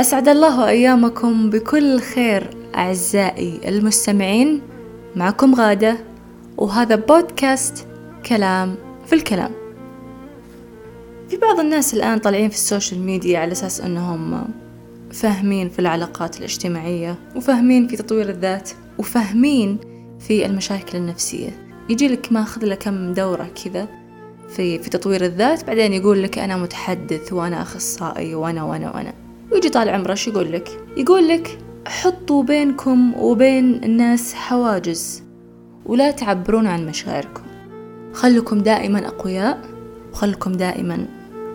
أسعد الله أيامكم بكل خير أعزائي المستمعين. معكم غادة وهذا بودكاست كلام في الكلام. في بعض الناس الآن طالعين في السوشيال ميديا على أساس أنهم فاهمين في العلاقات الاجتماعية وفاهمين في تطوير الذات وفاهمين في المشاكل النفسية. يجي لك ماخذ له كم دورة كذا في في تطوير الذات بعدين يقول لك أنا متحدث وأنا أخصائي وأنا وأنا وأنا. ويجي طال عمره شو يقول لك يقول لك حطوا بينكم وبين الناس حواجز ولا تعبرون عن مشاعركم. خلكم دائما أقوياء وخلكم دائما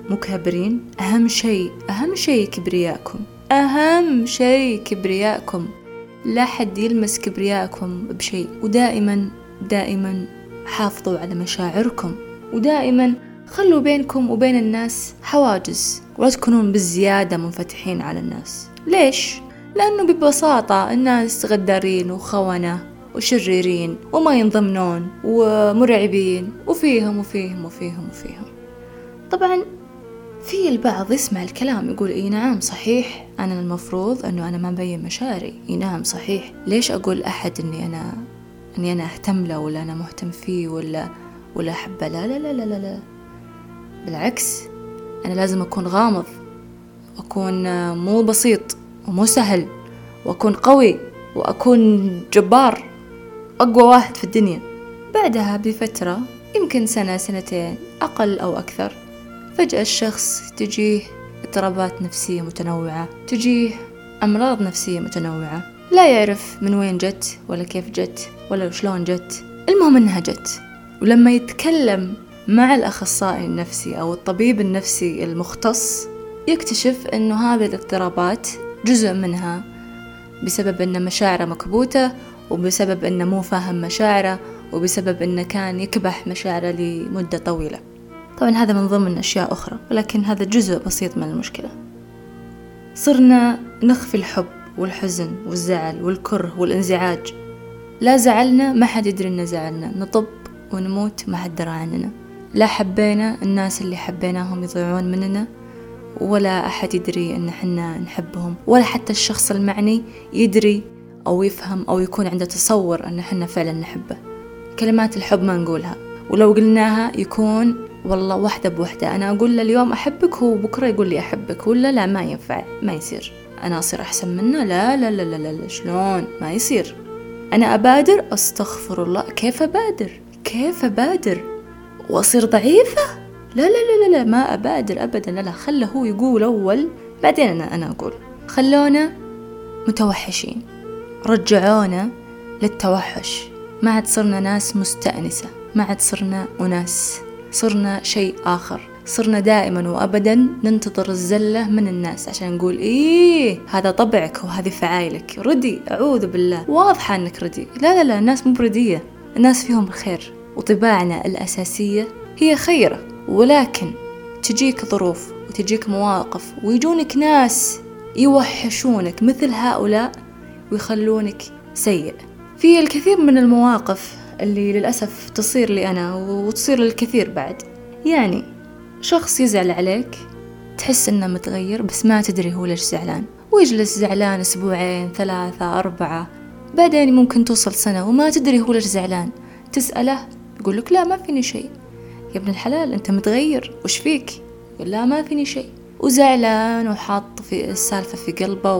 مكابرين. أهم شيء أهم شيء كبرياءكم أهم شيء كبرياءكم. لا حد يلمس كبرياءكم بشيء ودائما دائما حافظوا على مشاعركم ودائما خلوا بينكم وبين الناس حواجز ولا تكونون بالزيادة منفتحين على الناس. ليش؟ لأنه ببساطة الناس غدارين وخونة وشريرين وما ينضمنون ومرعبين وفيهم وفيهم وفيهم وفيهم. طبعا في البعض يسمع الكلام يقول إي نعم صحيح أنا المفروض أنه أنا ما مبين مشاعري. إي نعم صحيح. ليش أقول أحد إني أنا إني أنا أهتم له ولا أنا مهتم فيه ولا ولا أحبه؟ لا لا لا لا لا, لا. بالعكس أنا لازم أكون غامض وأكون مو بسيط ومو سهل وأكون قوي وأكون جبار أقوى واحد في الدنيا. بعدها بفترة يمكن سنة سنتين أقل أو أكثر فجأة الشخص تجيه اضطرابات نفسية متنوعة تجيه أمراض نفسية متنوعة. لا يعرف من وين جت ولا كيف جت ولا شلون جت. المهم إنها جت. ولما يتكلم مع الأخصائي النفسي أو الطبيب النفسي المختص يكتشف أنه هذه الاضطرابات جزء منها بسبب أن مشاعره مكبوتة وبسبب أنه مو فاهم مشاعره وبسبب أنه كان يكبح مشاعره لمدة طويلة. طبعا هذا من ضمن أشياء أخرى ولكن هذا جزء بسيط من المشكلة. صرنا نخفي الحب والحزن والزعل والكره والانزعاج. لا زعلنا ما حد يدري إن زعلنا. نطب ونموت ما حد درى عننا. لا حبينا الناس اللي حبيناهم يضيعون مننا ولا أحد يدري إن حنا نحبهم ولا حتى الشخص المعني يدري أو يفهم أو يكون عنده تصور إن حنا فعلا نحبه. كلمات الحب ما نقولها. ولو قلناها يكون والله واحدة بوحدة. أنا أقول له اليوم أحبك هو بكرة يقول لي أحبك. ولا لا ما ينفع ما يصير. أنا أصير أحسن منه؟ لا لا لا لا لا, لا. شلون؟ ما يصير. أنا أبادر؟ أستغفر الله. كيف أبادر؟ كيف أبادر؟ وأصير ضعيفة؟ لا لا لا لا, لا ما أبادر أبدا لا لا خله هو يقول أول بعدين أنا أنا أقول. خلونا متوحشين رجعونا للتوحش. ما عاد صرنا ناس مستأنسة ما عاد صرنا أناس صرنا شيء آخر. صرنا دائما وأبدا ننتظر الزلة من الناس عشان نقول إيه هذا طبعك وهذه فعايلك. ردي أعوذ بالله. واضحة أنك ردي. لا لا لا الناس مو بردية. الناس فيهم الخير. وطباعنا الأساسية هي خيرة ولكن تجيك ظروف وتجيك مواقف ويجونك ناس يوحشونك مثل هؤلاء ويخلونك سيء. في الكثير من المواقف اللي للأسف تصير لي أنا وتصير للكثير بعد. يعني شخص يزعل عليك تحس إنه متغير بس ما تدري هو ليش زعلان. ويجلس زعلان أسبوعين ثلاثة أربعة بعدين ممكن توصل سنة وما تدري هو ليش زعلان. تسأله يقول لك لا ما فيني شيء. يا ابن الحلال أنت متغير. وش فيك؟ لا ما فيني شيء. وزعلان وحاط في السالفة في قلبه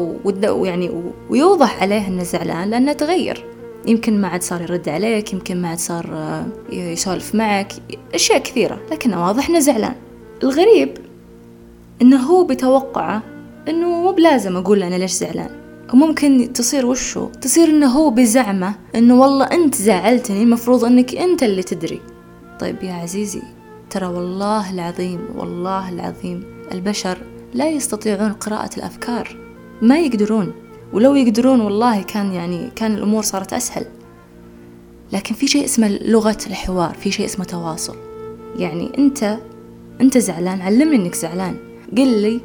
ويعني ويوضح عليه إنه زعلان لأنه تغير. يمكن ما عاد صار يرد عليك يمكن ما عاد صار آه، يسولف معك. أشياء كثيرة لكنه واضح إنه زعلان. الغريب إنه هو بتوقعه إنه مو بلازم أقول أنا ليش زعلان. وممكن تصير وشو؟ تصير إنه هو بزعمه إنه والله أنت زعلتني المفروض إنك أنت اللي تدري. طيب يا عزيزي ترى والله العظيم والله العظيم البشر لا يستطيعون قراءة الأفكار. ما يقدرون. ولو يقدرون والله كان يعني كان الأمور صارت أسهل. لكن في شيء اسمه لغة الحوار في شيء اسمه تواصل. يعني أنت أنت زعلان علمني إنك زعلان. قل لي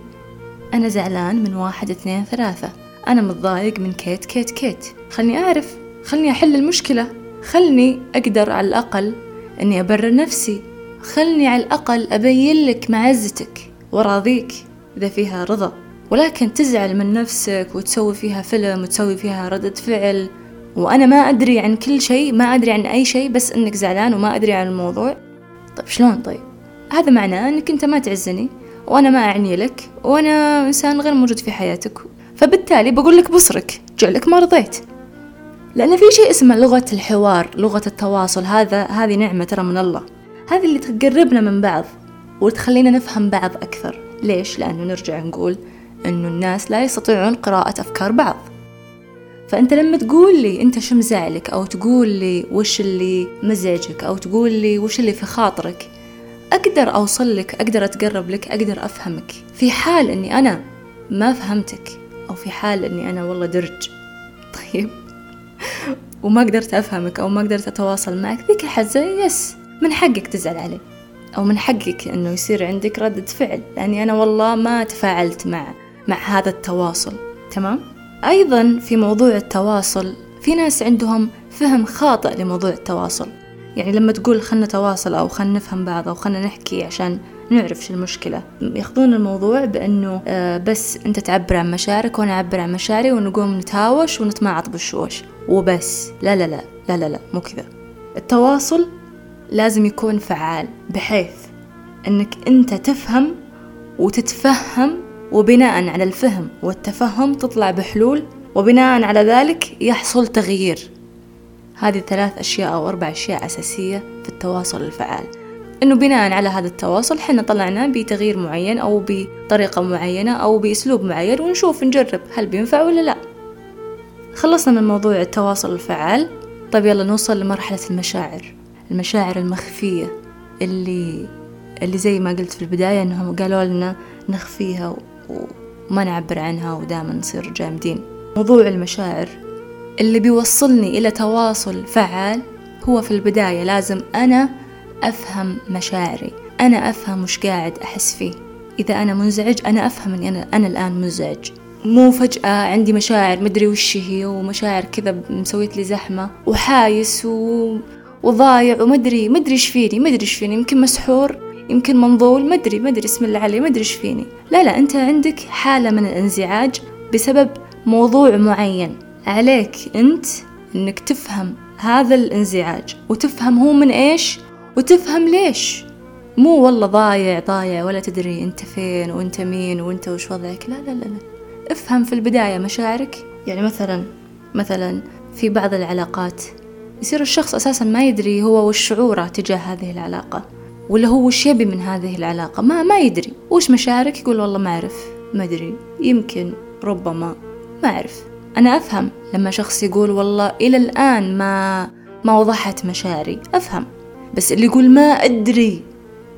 أنا زعلان من واحد اثنين ثلاثة. أنا متضايق من كيت كيت كيت. خلني أعرف خلني أحل المشكلة. خلني أقدر على الأقل أني أبرر نفسي. خلني على الأقل أبين لك معزتك وراضيك إذا فيها رضا. ولكن تزعل من نفسك وتسوي فيها فيلم وتسوي فيها ردة فعل. وأنا ما أدري عن كل شيء ما أدري عن أي شيء بس إنك زعلان وما أدري عن الموضوع. طيب شلون طيب؟ هذا معناه إنك أنت ما تعزني وأنا ما أعني لك وأنا إنسان غير موجود في حياتك. فبالتالي بقول لك بصرك جعلك ما رضيت. لأن في شيء اسمه لغة الحوار لغة التواصل هذا هذه نعمة ترى من الله. هذه اللي تقربنا من بعض وتخلينا نفهم بعض أكثر. ليش؟ لأنه نرجع نقول أنه الناس لا يستطيعون قراءة أفكار بعض. فأنت لما تقول لي أنت شو مزعلك أو تقول لي وش اللي مزعجك أو تقول لي وش اللي في خاطرك أقدر أوصل لك أقدر أتقرب لك أقدر أفهمك. في حال أني أنا ما فهمتك أو في حال أني أنا والله درج. طيب. وما قدرت أفهمك أو ما قدرت أتواصل معك ذيك الحزة يس من حقك تزعل علي. أو من حقك أنه يصير عندك ردة فعل لأني أنا والله ما تفاعلت مع مع هذا التواصل. تمام؟ أيضا في موضوع التواصل في ناس عندهم فهم خاطئ لموضوع التواصل. يعني لما تقول خلنا نتواصل أو خلنا نفهم بعض أو خلنا نحكي عشان نعرف شو المشكلة. ياخذون الموضوع بأنه آه بس أنت تعبر عن مشاعرك وأنا أعبر عن مشاعري ونقوم نتهاوش ونتماعط بالشوش. وبس. لا لا لا لا لا, لا مو كذا. التواصل لازم يكون فعال بحيث أنك أنت تفهم وتتفهم وبناء على الفهم والتفهم تطلع بحلول وبناء على ذلك يحصل تغيير. هذه ثلاث أشياء أو أربع أشياء أساسية في التواصل الفعال. إنه بناء على هذا التواصل حنا طلعنا بتغيير معين أو بطريقة معينة أو بأسلوب معين ونشوف نجرب هل بينفع ولا لا. خلصنا من موضوع التواصل الفعال. طيب يلا نوصل لمرحلة المشاعر. المشاعر المخفية اللي اللي زي ما قلت في البداية إنهم قالوا لنا نخفيها وما نعبر عنها ودائما نصير جامدين. موضوع المشاعر اللي بيوصلني إلى تواصل فعال هو في البداية لازم أنا أفهم مشاعري. أنا أفهم وش قاعد أحس فيه. إذا أنا منزعج أنا أفهم أني أنا, أنا الآن منزعج. مو فجأة عندي مشاعر مدري وش هي ومشاعر كذا مسويت لي زحمة وحايس و... وضايع ومدري مدري إيش فيني مدري إيش فيني. يمكن مسحور يمكن منظول مدري مدري اسم الله علي مدري إيش فيني. لا لا أنت عندك حالة من الانزعاج بسبب موضوع معين. عليك أنت إنك تفهم هذا الانزعاج. وتفهم هو من إيش؟ وتفهم ليش. مو والله ضايع ضايع ولا تدري أنت فين وأنت مين وأنت وش وضعك. لا لا لا, لا. افهم في البداية مشاعرك. يعني مثلا مثلا في بعض العلاقات يصير الشخص أساسا ما يدري هو وش شعوره تجاه هذه العلاقة ولا هو وش يبي من هذه العلاقة. ما ما يدري. وش مشاعرك؟ يقول والله ما أعرف. ما أدري. يمكن ربما ما أعرف. أنا أفهم لما شخص يقول والله إلى الآن ما ما وضحت مشاعري. أفهم. بس اللي يقول ما أدري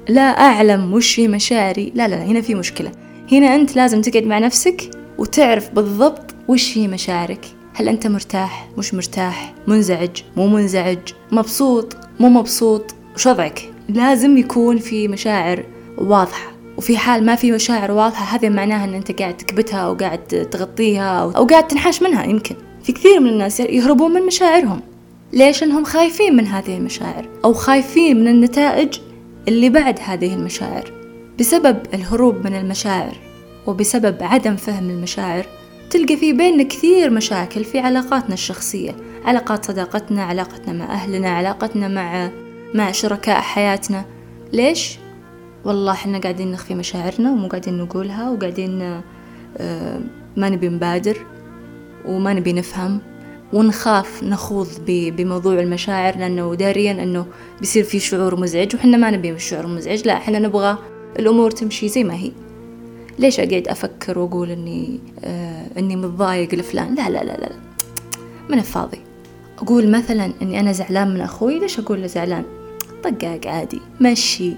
لا أعلم وش في مشاعري لا لا هنا في مشكلة. هنا أنت لازم تقعد مع نفسك وتعرف بالضبط وش هي مشاعرك هل أنت مرتاح؟ مش مرتاح. منزعج؟ مو منزعج. مبسوط؟ مو مبسوط. وش وضعك؟ لازم يكون في مشاعر واضحة. وفي حال ما في مشاعر واضحة هذا معناها أن أنت قاعد تكبتها أو قاعد تغطيها أو قاعد تنحاش منها يمكن. في كثير من الناس يهربون من مشاعرهم. ليش أنهم خايفين من هذه المشاعر؟ أو خايفين من النتائج اللي بعد هذه المشاعر. بسبب الهروب من المشاعر وبسبب عدم فهم المشاعر تلقى في بيننا كثير مشاكل في علاقاتنا الشخصية. علاقات صداقتنا علاقتنا مع أهلنا علاقتنا مع مع شركاء حياتنا. ليش؟ والله إحنا قاعدين نخفي مشاعرنا ومو قاعدين نقولها وقاعدين آه، ما نبي نبادر وما نبي نفهم. ونخاف نخوض بموضوع المشاعر لأنه داريا أنه بيصير في شعور مزعج وحنا ما نبي الشعور المزعج لا إحنا نبغى الأمور تمشي زي ما هي. ليش أقعد أفكر وأقول إني آه إني متضايق لفلان؟ لا لا لا لا من الفاضي أقول مثلا إني أنا زعلان من أخوي ليش أقول له زعلان؟ طقاق عادي مشي.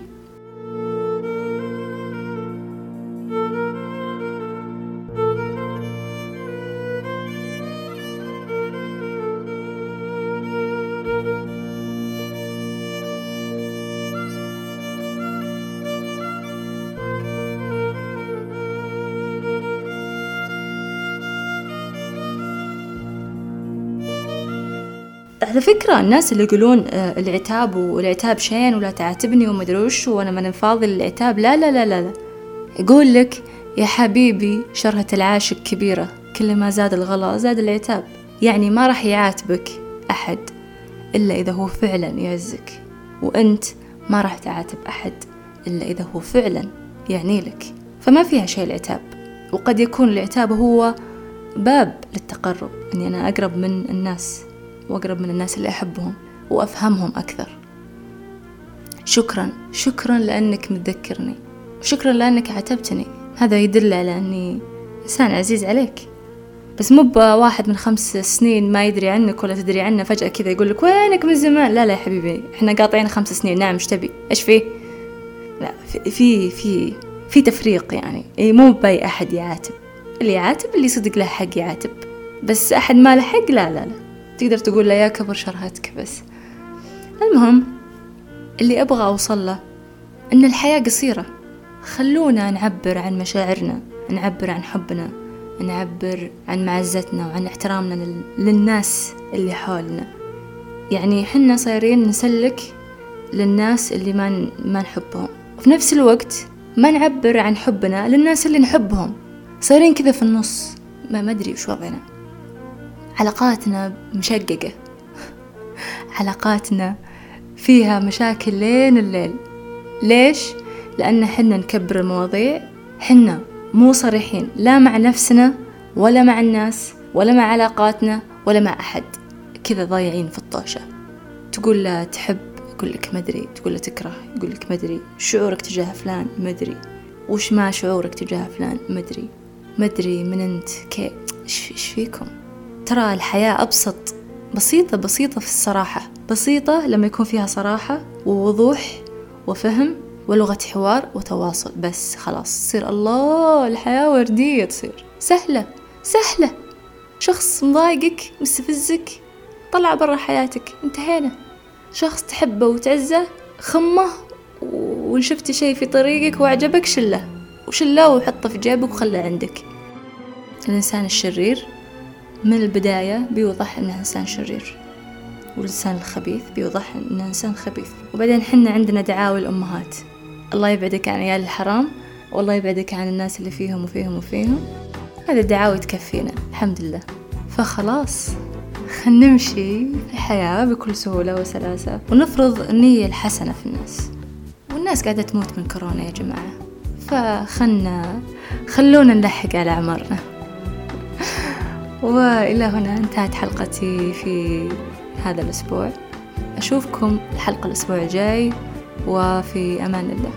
على فكرة الناس اللي يقولون آه، العتاب والعتاب شين ولا تعاتبني وما أدري وش وأنا من فاضي للعتاب لا لا لا لا, لا. يقول لك يا حبيبي شرهة العاشق كبيرة كل ما زاد الغلا زاد العتاب. يعني ما راح يعاتبك أحد إلا إذا هو فعلا يعزك وأنت ما راح تعاتب أحد إلا إذا هو فعلا يعني لك. فما فيها شيء العتاب. وقد يكون العتاب هو باب للتقرب أني أنا أقرب من الناس. وأقرب من الناس اللي أحبهم وأفهمهم أكثر. شكرا شكرا لأنك متذكرني. وشكرا لأنك عاتبتني. هذا يدل على أني إنسان عزيز عليك. بس مو بواحد من خمس سنين ما يدري عنك ولا تدري عنه فجأة كذا يقول لك وينك من زمان؟ لا لا يا حبيبي إحنا قاطعين خمس سنين. نعم إيش تبي؟ إيش فيه لا في في في تفريق يعني. إي مو بأي أحد يعاتب. اللي يعاتب اللي صدق له حق يعاتب. بس أحد ما له حق؟ لا لا لا. تقدر تقول له يا كبر شرهتك بس. المهم اللي أبغى أوصل له إن الحياة قصيرة. خلونا نعبر عن مشاعرنا نعبر عن حبنا نعبر عن معزتنا وعن احترامنا للناس اللي حولنا. يعني حنا صايرين نسلك للناس اللي ما ما نحبهم. وفي نفس الوقت ما نعبر عن حبنا للناس اللي نحبهم. صايرين كذا في النص ما أدري وش وضعنا. علاقاتنا مشققة. علاقاتنا فيها مشاكل لين الليل. ليش؟ لأن حنا نكبر المواضيع. حنا مو صريحين لا مع نفسنا ولا مع الناس ولا مع علاقاتنا ولا مع أحد. كذا ضايعين في الطوشة. تقول له تحب يقول لك مدري تقول له تكره يقول لك مدري شعورك تجاه فلان مدري وش ما شعورك تجاه فلان؟ مدري مدري من أنت كي إيش فيكم؟ ترى الحياة أبسط. بسيطة بسيطة في الصراحة. بسيطة لما يكون فيها صراحة ووضوح وفهم ولغة حوار وتواصل. بس خلاص تصير الله الحياة وردية تصير. سهلة سهلة. شخص مضايقك مستفزك طلع برا حياتك. انتهينا. شخص تحبه وتعزه خمه وإن شفت شي في طريقك وعجبك شله. وشله وحطه في جيبك وخله عندك. الإنسان الشرير من البداية بيوضح إنه إنسان شرير والإنسان الخبيث بيوضح إنه إنسان خبيث. وبعدين حنا عندنا دعاوي الأمهات الله يبعدك عن عيال الحرام والله يبعدك عن الناس اللي فيهم وفيهم وفيهم. هذا الدعاوي تكفينا الحمد لله. فخلاص خلنا نمشي في الحياة بكل سهولة وسلاسة ونفرض النية الحسنة في الناس. والناس قاعدة تموت من كورونا يا جماعة. فخلنا خلونا نلحق على أعمارنا. وإلى هنا انتهت حلقتي في هذا الأسبوع. أشوفكم الحلقة الأسبوع الجاي وفي أمان الله.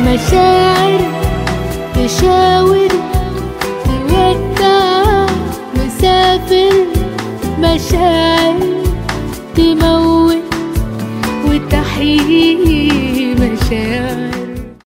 مشاعر تشاور تودع مسافر. مشاعر تموت وتحيي مشاعر.